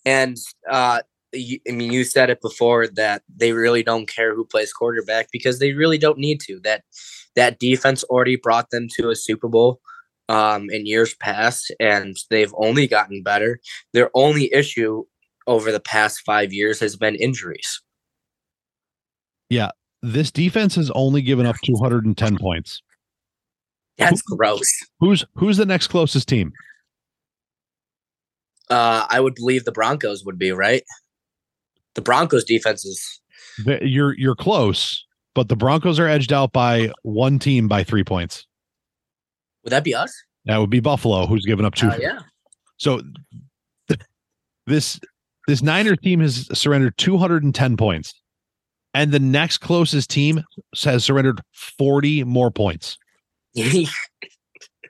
B: and uh, you, I mean, you said it before that they really don't care who plays quarterback because they really don't need to. That that defense already brought them to a Super Bowl um, in years past, and they've only gotten better. Their only issue over the past five years has been injuries.
A: Yeah, this defense has only given up 210 points.
B: That's Who, gross.
A: Who's who's the next closest team?
B: Uh, I would believe the Broncos would be right. The Broncos defense is.
A: You're you're close, but the Broncos are edged out by one team by three points.
B: Would that be us?
A: That would be Buffalo, who's given up two.
B: Uh, yeah.
A: So this this Niner team has surrendered 210 points, and the next closest team has surrendered 40 more points.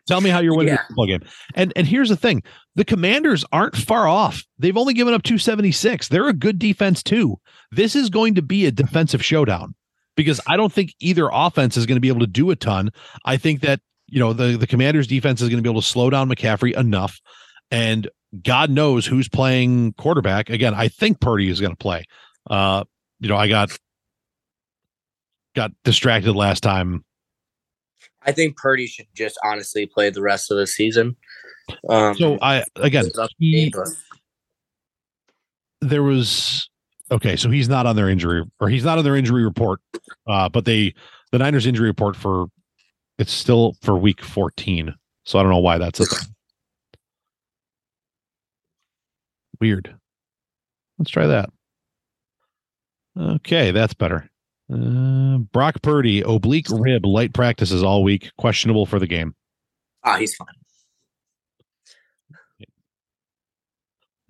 A: Tell me how you're winning yeah. football game. And and here's the thing: the Commanders aren't far off. They've only given up 276. They're a good defense too. This is going to be a defensive showdown because I don't think either offense is going to be able to do a ton. I think that you know the the Commanders defense is going to be able to slow down McCaffrey enough, and God knows who's playing quarterback. Again, I think Purdy is going to play. Uh, you know, I got got distracted last time.
B: I think Purdy should just honestly play the rest of the season.
A: Um, so I again, he, there was okay. So he's not on their injury, or he's not on their injury report. Uh, but they the Niners injury report for it's still for week 14. So I don't know why that's a thing. Weird. Let's try that. Okay, that's better. Uh, Brock Purdy, oblique rib, light practices all week, questionable for the game.
B: Ah, he's fine.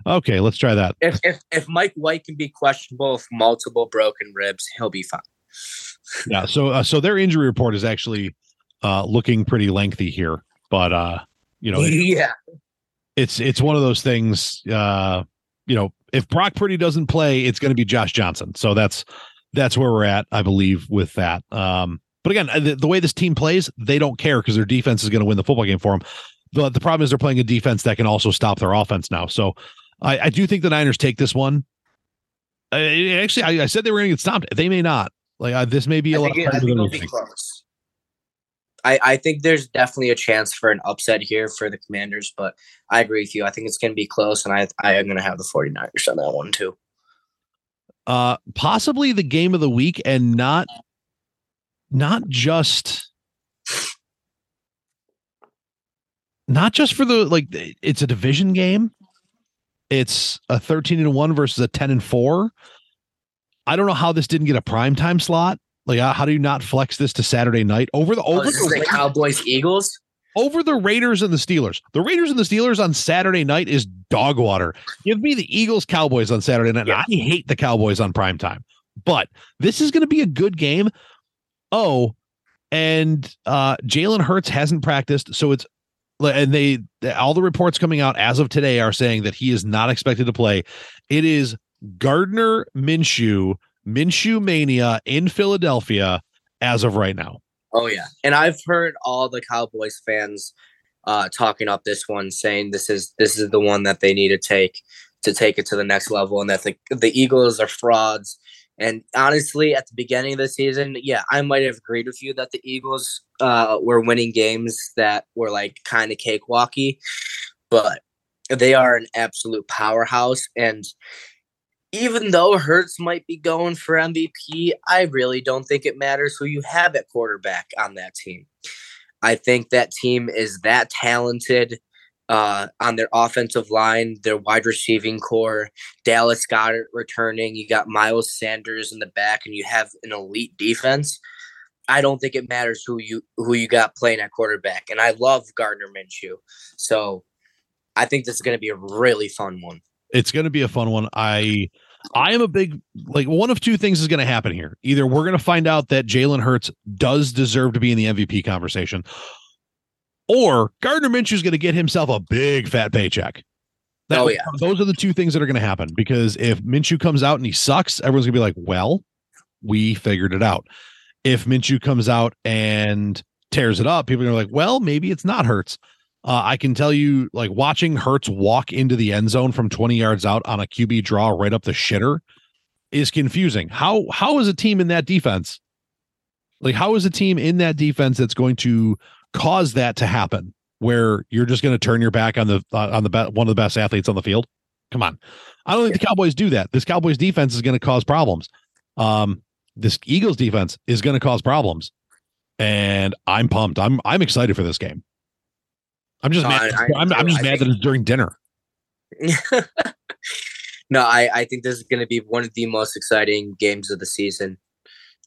A: Okay, let's try that.
B: If, if if Mike White can be questionable with multiple broken ribs, he'll be fine.
A: Yeah. So uh, so their injury report is actually uh, looking pretty lengthy here, but uh, you know,
B: it, yeah,
A: it's it's one of those things. Uh, you know, if Brock Purdy doesn't play, it's going to be Josh Johnson. So that's that's where we're at, I believe, with that. Um, but again, the, the way this team plays, they don't care because their defense is going to win the football game for them. The the problem is they're playing a defense that can also stop their offense now. So I, I do think the Niners take this one. I, actually, I, I, said they were going to get stopped. They may not. Like uh, this may be a lot. It, I think it'll be close.
B: I, I think there's definitely a chance for an upset here for the Commanders, but I agree with you. I think it's going to be close, and I I am going to have the 49ers on that one too.
A: Uh, possibly the game of the week, and not not just not just for the like it's a division game. It's a 13 and 1 versus a 10 and 4. I don't know how this didn't get a prime time slot. Like, uh, how do you not flex this to Saturday night over the over oh,
B: the, the Cowboys Eagles?
A: Over the Raiders and the Steelers. The Raiders and the Steelers on Saturday night is dog water. Give me the Eagles Cowboys on Saturday night. Yeah. I hate the Cowboys on prime time, but this is going to be a good game. Oh, and uh Jalen Hurts hasn't practiced, so it's and they all the reports coming out as of today are saying that he is not expected to play. It is Gardner Minshew, Minshew mania in Philadelphia as of right now.
B: Oh yeah, and I've heard all the Cowboys fans uh, talking up this one, saying this is this is the one that they need to take to take it to the next level, and that the the Eagles are frauds. And honestly, at the beginning of the season, yeah, I might have agreed with you that the Eagles uh, were winning games that were like kind of cakewalky, but they are an absolute powerhouse. And even though Hurts might be going for MVP, I really don't think it matters who you have at quarterback on that team. I think that team is that talented uh, on their offensive line, their wide receiving core. Dallas Goedert returning. You got Miles Sanders in the back, and you have an elite defense. I don't think it matters who you who you got playing at quarterback. And I love Gardner Minshew, so I think this is going to be a really fun one.
A: It's going to be a fun one. I I am a big like one of two things is going to happen here. Either we're going to find out that Jalen Hurts does deserve to be in the MVP conversation, or Gardner Minshew is going to get himself a big fat paycheck. That, oh yeah, those are the two things that are going to happen. Because if Minshew comes out and he sucks, everyone's going to be like, "Well, we figured it out." If Minshew comes out and tears it up, people are like, "Well, maybe it's not Hurts." Uh, I can tell you, like watching Hurts walk into the end zone from 20 yards out on a QB draw right up the shitter is confusing. How how is a team in that defense? Like, how is a team in that defense that's going to cause that to happen where you're just going to turn your back on the uh, on the be- one of the best athletes on the field? Come on. I don't think the Cowboys do that. This Cowboys defense is going to cause problems. Um, this Eagles defense is going to cause problems. And I'm pumped. I'm I'm excited for this game. I'm just no, mad. I, am I'm just I mad think, that it's during dinner.
B: no, I, I think this is going to be one of the most exciting games of the season.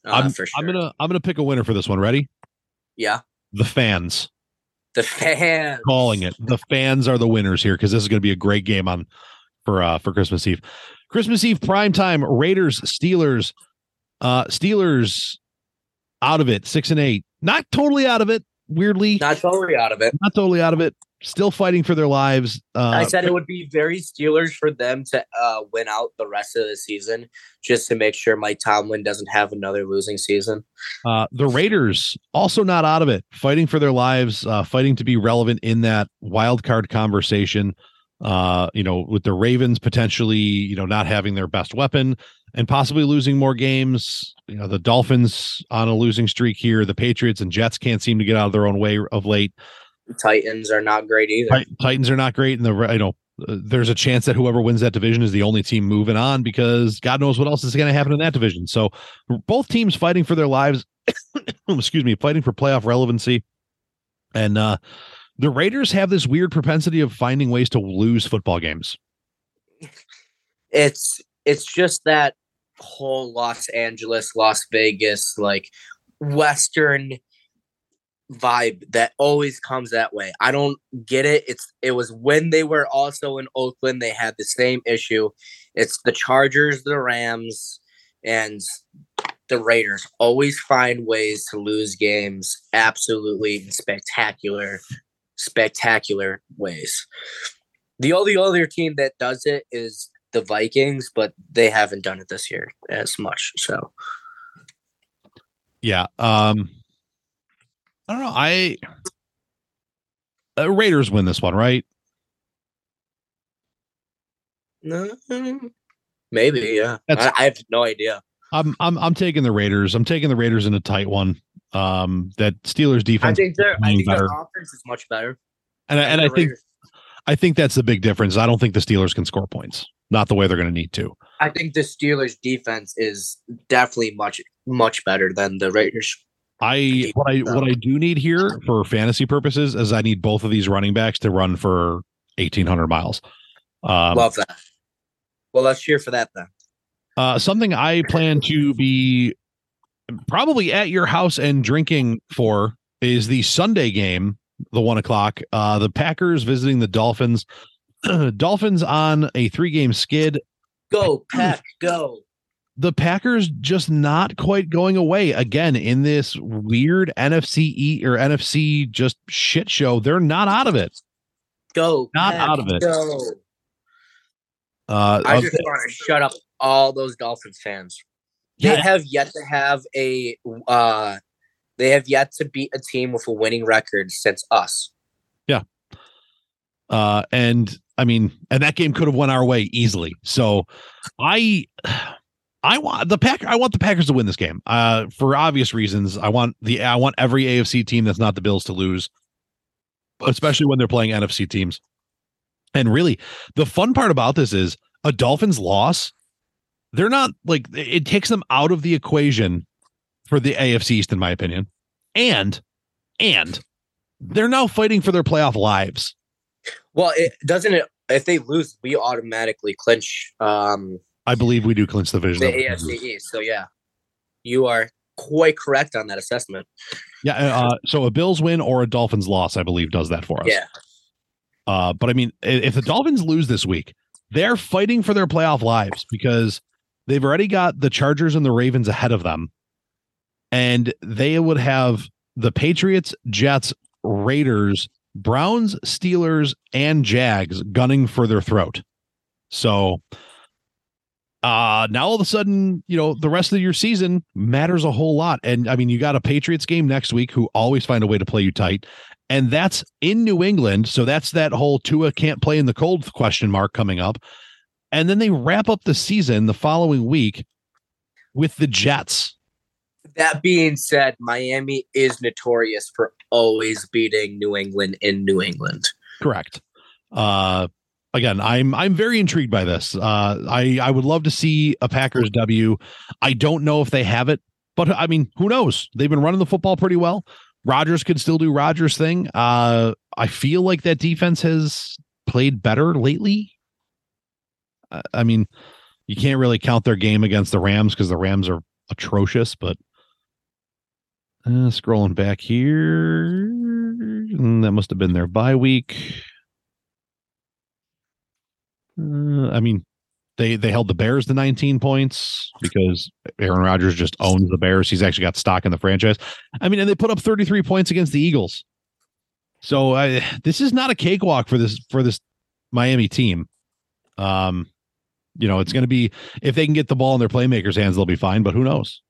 A: Uh, I'm, sure. I'm gonna I'm gonna pick a winner for this one. Ready?
B: Yeah
A: the fans.
B: The fans
A: calling it. The fans are the winners here because this is going to be a great game on for uh for Christmas Eve. Christmas Eve prime time. Raiders Steelers. Uh Steelers out of it six and eight. Not totally out of it. Weirdly,
B: not totally out of it.
A: Not totally out of it still fighting for their lives.
B: Uh, I said it would be very Steelers for them to uh, win out the rest of the season, just to make sure Mike Tomlin doesn't have another losing season.
A: Uh, the Raiders also not out of it, fighting for their lives, uh, fighting to be relevant in that wild card conversation. Uh, you know, with the Ravens potentially, you know, not having their best weapon and possibly losing more games. You know, the Dolphins on a losing streak here. The Patriots and Jets can't seem to get out of their own way of late.
B: Titans are not great either.
A: Titans are not great, and the you know there's a chance that whoever wins that division is the only team moving on because God knows what else is going to happen in that division. So both teams fighting for their lives. excuse me, fighting for playoff relevancy, and uh the Raiders have this weird propensity of finding ways to lose football games.
B: It's it's just that whole Los Angeles, Las Vegas, like Western vibe that always comes that way. I don't get it. It's it was when they were also in Oakland, they had the same issue. It's the Chargers, the Rams, and the Raiders always find ways to lose games absolutely in spectacular, spectacular ways. The only other team that does it is the Vikings, but they haven't done it this year as much. So
A: yeah. Um I don't know. I uh, Raiders win this one, right?
B: No, maybe yeah. I, I, have no idea.
A: I'm I'm I'm taking the Raiders. I'm taking the Raiders in a tight one. Um, that Steelers defense.
B: I think their I think better. their offense is much better.
A: And, and, and I think I think that's the big difference. I don't think the Steelers can score points. Not the way they're going to need to.
B: I think the Steelers defense is definitely much much better than the Raiders.
A: I what I what I do need here for fantasy purposes is I need both of these running backs to run for eighteen hundred miles.
B: Um, Love that. Well, let's cheer for that then.
A: Uh, something I plan to be probably at your house and drinking for is the Sunday game, the one o'clock. Uh, the Packers visiting the Dolphins. Dolphins on a three game skid.
B: Go, Pack, go.
A: The Packers just not quite going away again in this weird NFC E or NFC just shit show. They're not out of it.
B: Go,
A: not Pack, out of it. Go.
B: Uh, I just want to shut up all those Dolphins fans. They yeah. have yet to have a uh they have yet to beat a team with a winning record since us.
A: Yeah. Uh and I mean, and that game could have went our way easily. So I I want the pack I want the Packers to win this game. Uh for obvious reasons. I want the I want every AFC team that's not the Bills to lose, especially when they're playing NFC teams. And really, the fun part about this is a Dolphins loss they're not like it takes them out of the equation for the AFC East, in my opinion. And and they're now fighting for their playoff lives.
B: Well, it doesn't it if they lose, we automatically clinch um
A: I believe we do clinch the division.
B: The AFC East. So yeah. You are quite correct on that assessment.
A: Yeah, uh, uh, so a Bills win or a Dolphins loss, I believe, does that for us.
B: Yeah.
A: Uh, but I mean, if the Dolphins lose this week, they're fighting for their playoff lives because They've already got the Chargers and the Ravens ahead of them. And they would have the Patriots, Jets, Raiders, Browns, Steelers, and Jags gunning for their throat. So uh now all of a sudden, you know, the rest of your season matters a whole lot. And I mean, you got a Patriots game next week who always find a way to play you tight. And that's in New England. So that's that whole Tua can't play in the cold question mark coming up. And then they wrap up the season the following week with the Jets.
B: That being said, Miami is notorious for always beating New England in New England.
A: Correct. Uh, again, I'm I'm very intrigued by this. Uh, I I would love to see a Packers W. I don't know if they have it, but I mean, who knows? They've been running the football pretty well. Rodgers could still do Rodgers thing. Uh, I feel like that defense has played better lately. I mean, you can't really count their game against the Rams because the Rams are atrocious. But uh, scrolling back here, mm, that must have been their bye week. Uh, I mean, they they held the Bears to 19 points because Aaron Rodgers just owns the Bears. He's actually got stock in the franchise. I mean, and they put up 33 points against the Eagles. So I, this is not a cakewalk for this for this Miami team. Um, you know, it's going to be if they can get the ball in their playmakers' hands, they'll be fine. But who knows?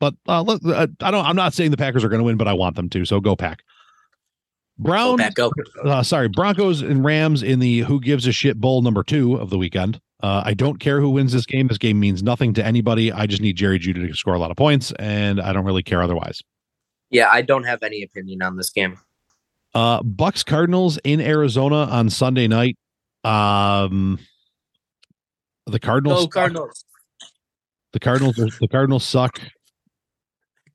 A: But uh, look, uh, I don't. I'm not saying the Packers are going to win, but I want them to. So go pack. Brown. Go, go. Uh, sorry, Broncos and Rams in the Who Gives a Shit Bowl number two of the weekend. Uh, I don't care who wins this game. This game means nothing to anybody. I just need Jerry Jeudy to score a lot of points, and I don't really care otherwise.
B: Yeah, I don't have any opinion on this game.
A: Uh, Bucs Cardinals in Arizona on Sunday night. Um, the Cardinals.
B: No Cardinals.
A: The Cardinals. Are, the Cardinals suck.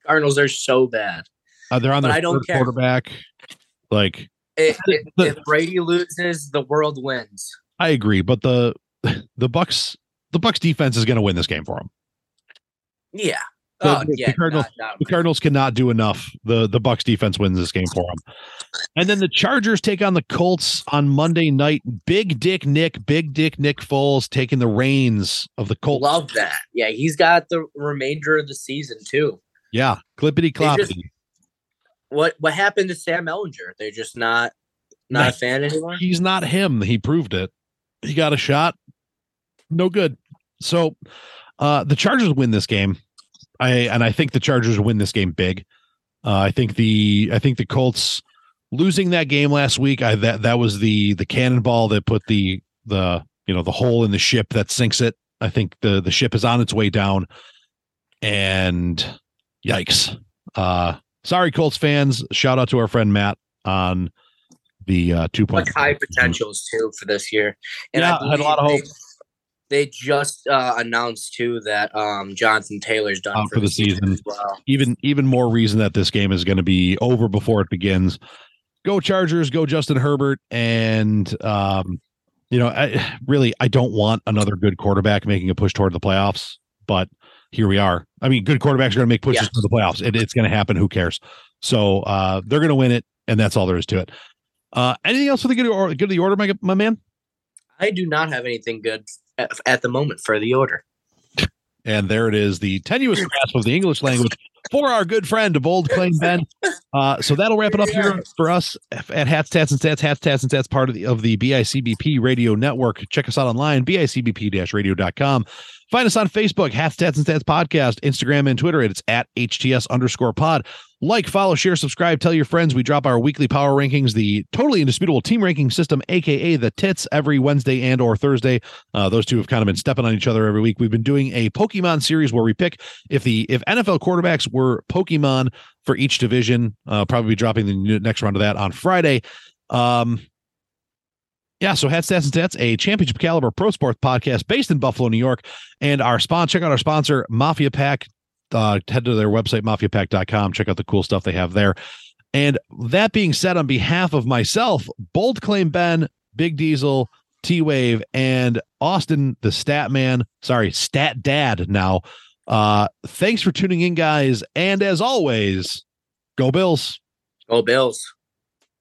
B: Cardinals are so bad.
A: Uh, they're on the I don't care. quarterback. Like
B: if, if, if Brady loses, the world wins.
A: I agree, but the the Bucs the Bucs defense is going to win this game for them.
B: Yeah,
A: the, oh, the, yeah, the Cardinals, not, not the Cardinals cannot do enough. The the Bucs defense wins this game for them. And then the Chargers take on the Colts on Monday night. Big Dick Nick, Big Dick Nick Foles taking the reins of the Colts.
B: Love that. Yeah, he's got the remainder of the season too.
A: Yeah, clippity cloppity.
B: What what happened to Sam Ehlinger? They're just not not a fan anymore.
A: He's not him. He proved it. He got a shot. No good. So uh the Chargers win this game. I and I think the Chargers win this game big. Uh, I think the I think the Colts losing that game last week. I that that was the the cannonball that put the the you know the hole in the ship that sinks it. I think the the ship is on its way down, and yikes. Uh, sorry, Colts fans. Shout out to our friend Matt on the uh, two point.
B: Like high potentials too for this year.
A: And yeah, I, I had a lot of hope.
B: They, they just uh, announced too that um, Jonathan Taylor's done
A: Out for, the, the season. season well. Even even more reason that this game is going to be over before it begins. Go Chargers, go Justin Herbert, and um, you know, I, really, I don't want another good quarterback making a push toward the playoffs, but here we are. I mean, good quarterbacks are going to make pushes yeah. to the playoffs. It, it's going to happen. Who cares? So uh, they're going to win it, and that's all there is to it. Uh, anything else for the good or good of the order, my my man?
B: I do not have anything good at, at the moment for the order.
A: And there it is, the tenuous grasp of the English language for our good friend Bold Claim Ben. Uh, so that'll wrap it up here for us at Hats, Tats, and Stats. Hats, Tats, and Stats, part of the, of the BICBP radio network. Check us out online, bicbp-radio.com. Find us on Facebook, Hats, Tats, and Stats Podcast, Instagram, and Twitter. It's at HTS underscore pod. Like, follow, share, subscribe, tell your friends. We drop our weekly power rankings, the totally indisputable team ranking system, aka the tits, every Wednesday and or Thursday. Uh, those two have kind of been stepping on each other every week. We've been doing a Pokemon series where we pick if the if NFL quarterbacks were Pokemon for each division. Uh, probably dropping the next round of that on Friday. Um, yeah, so Hats, Tats, and Stats, a championship caliber pro sports podcast based in Buffalo, New York. And our sponsor, check out our sponsor, Mafia Pack. Uh, head to their website, mafiapack.com. Check out the cool stuff they have there. And that being said, on behalf of myself, Bold Claim Ben, Big Diesel, T Wave, and Austin, the stat man, sorry, stat dad now. Uh, thanks for tuning in, guys. And as always, go Bills.
B: Go Bills.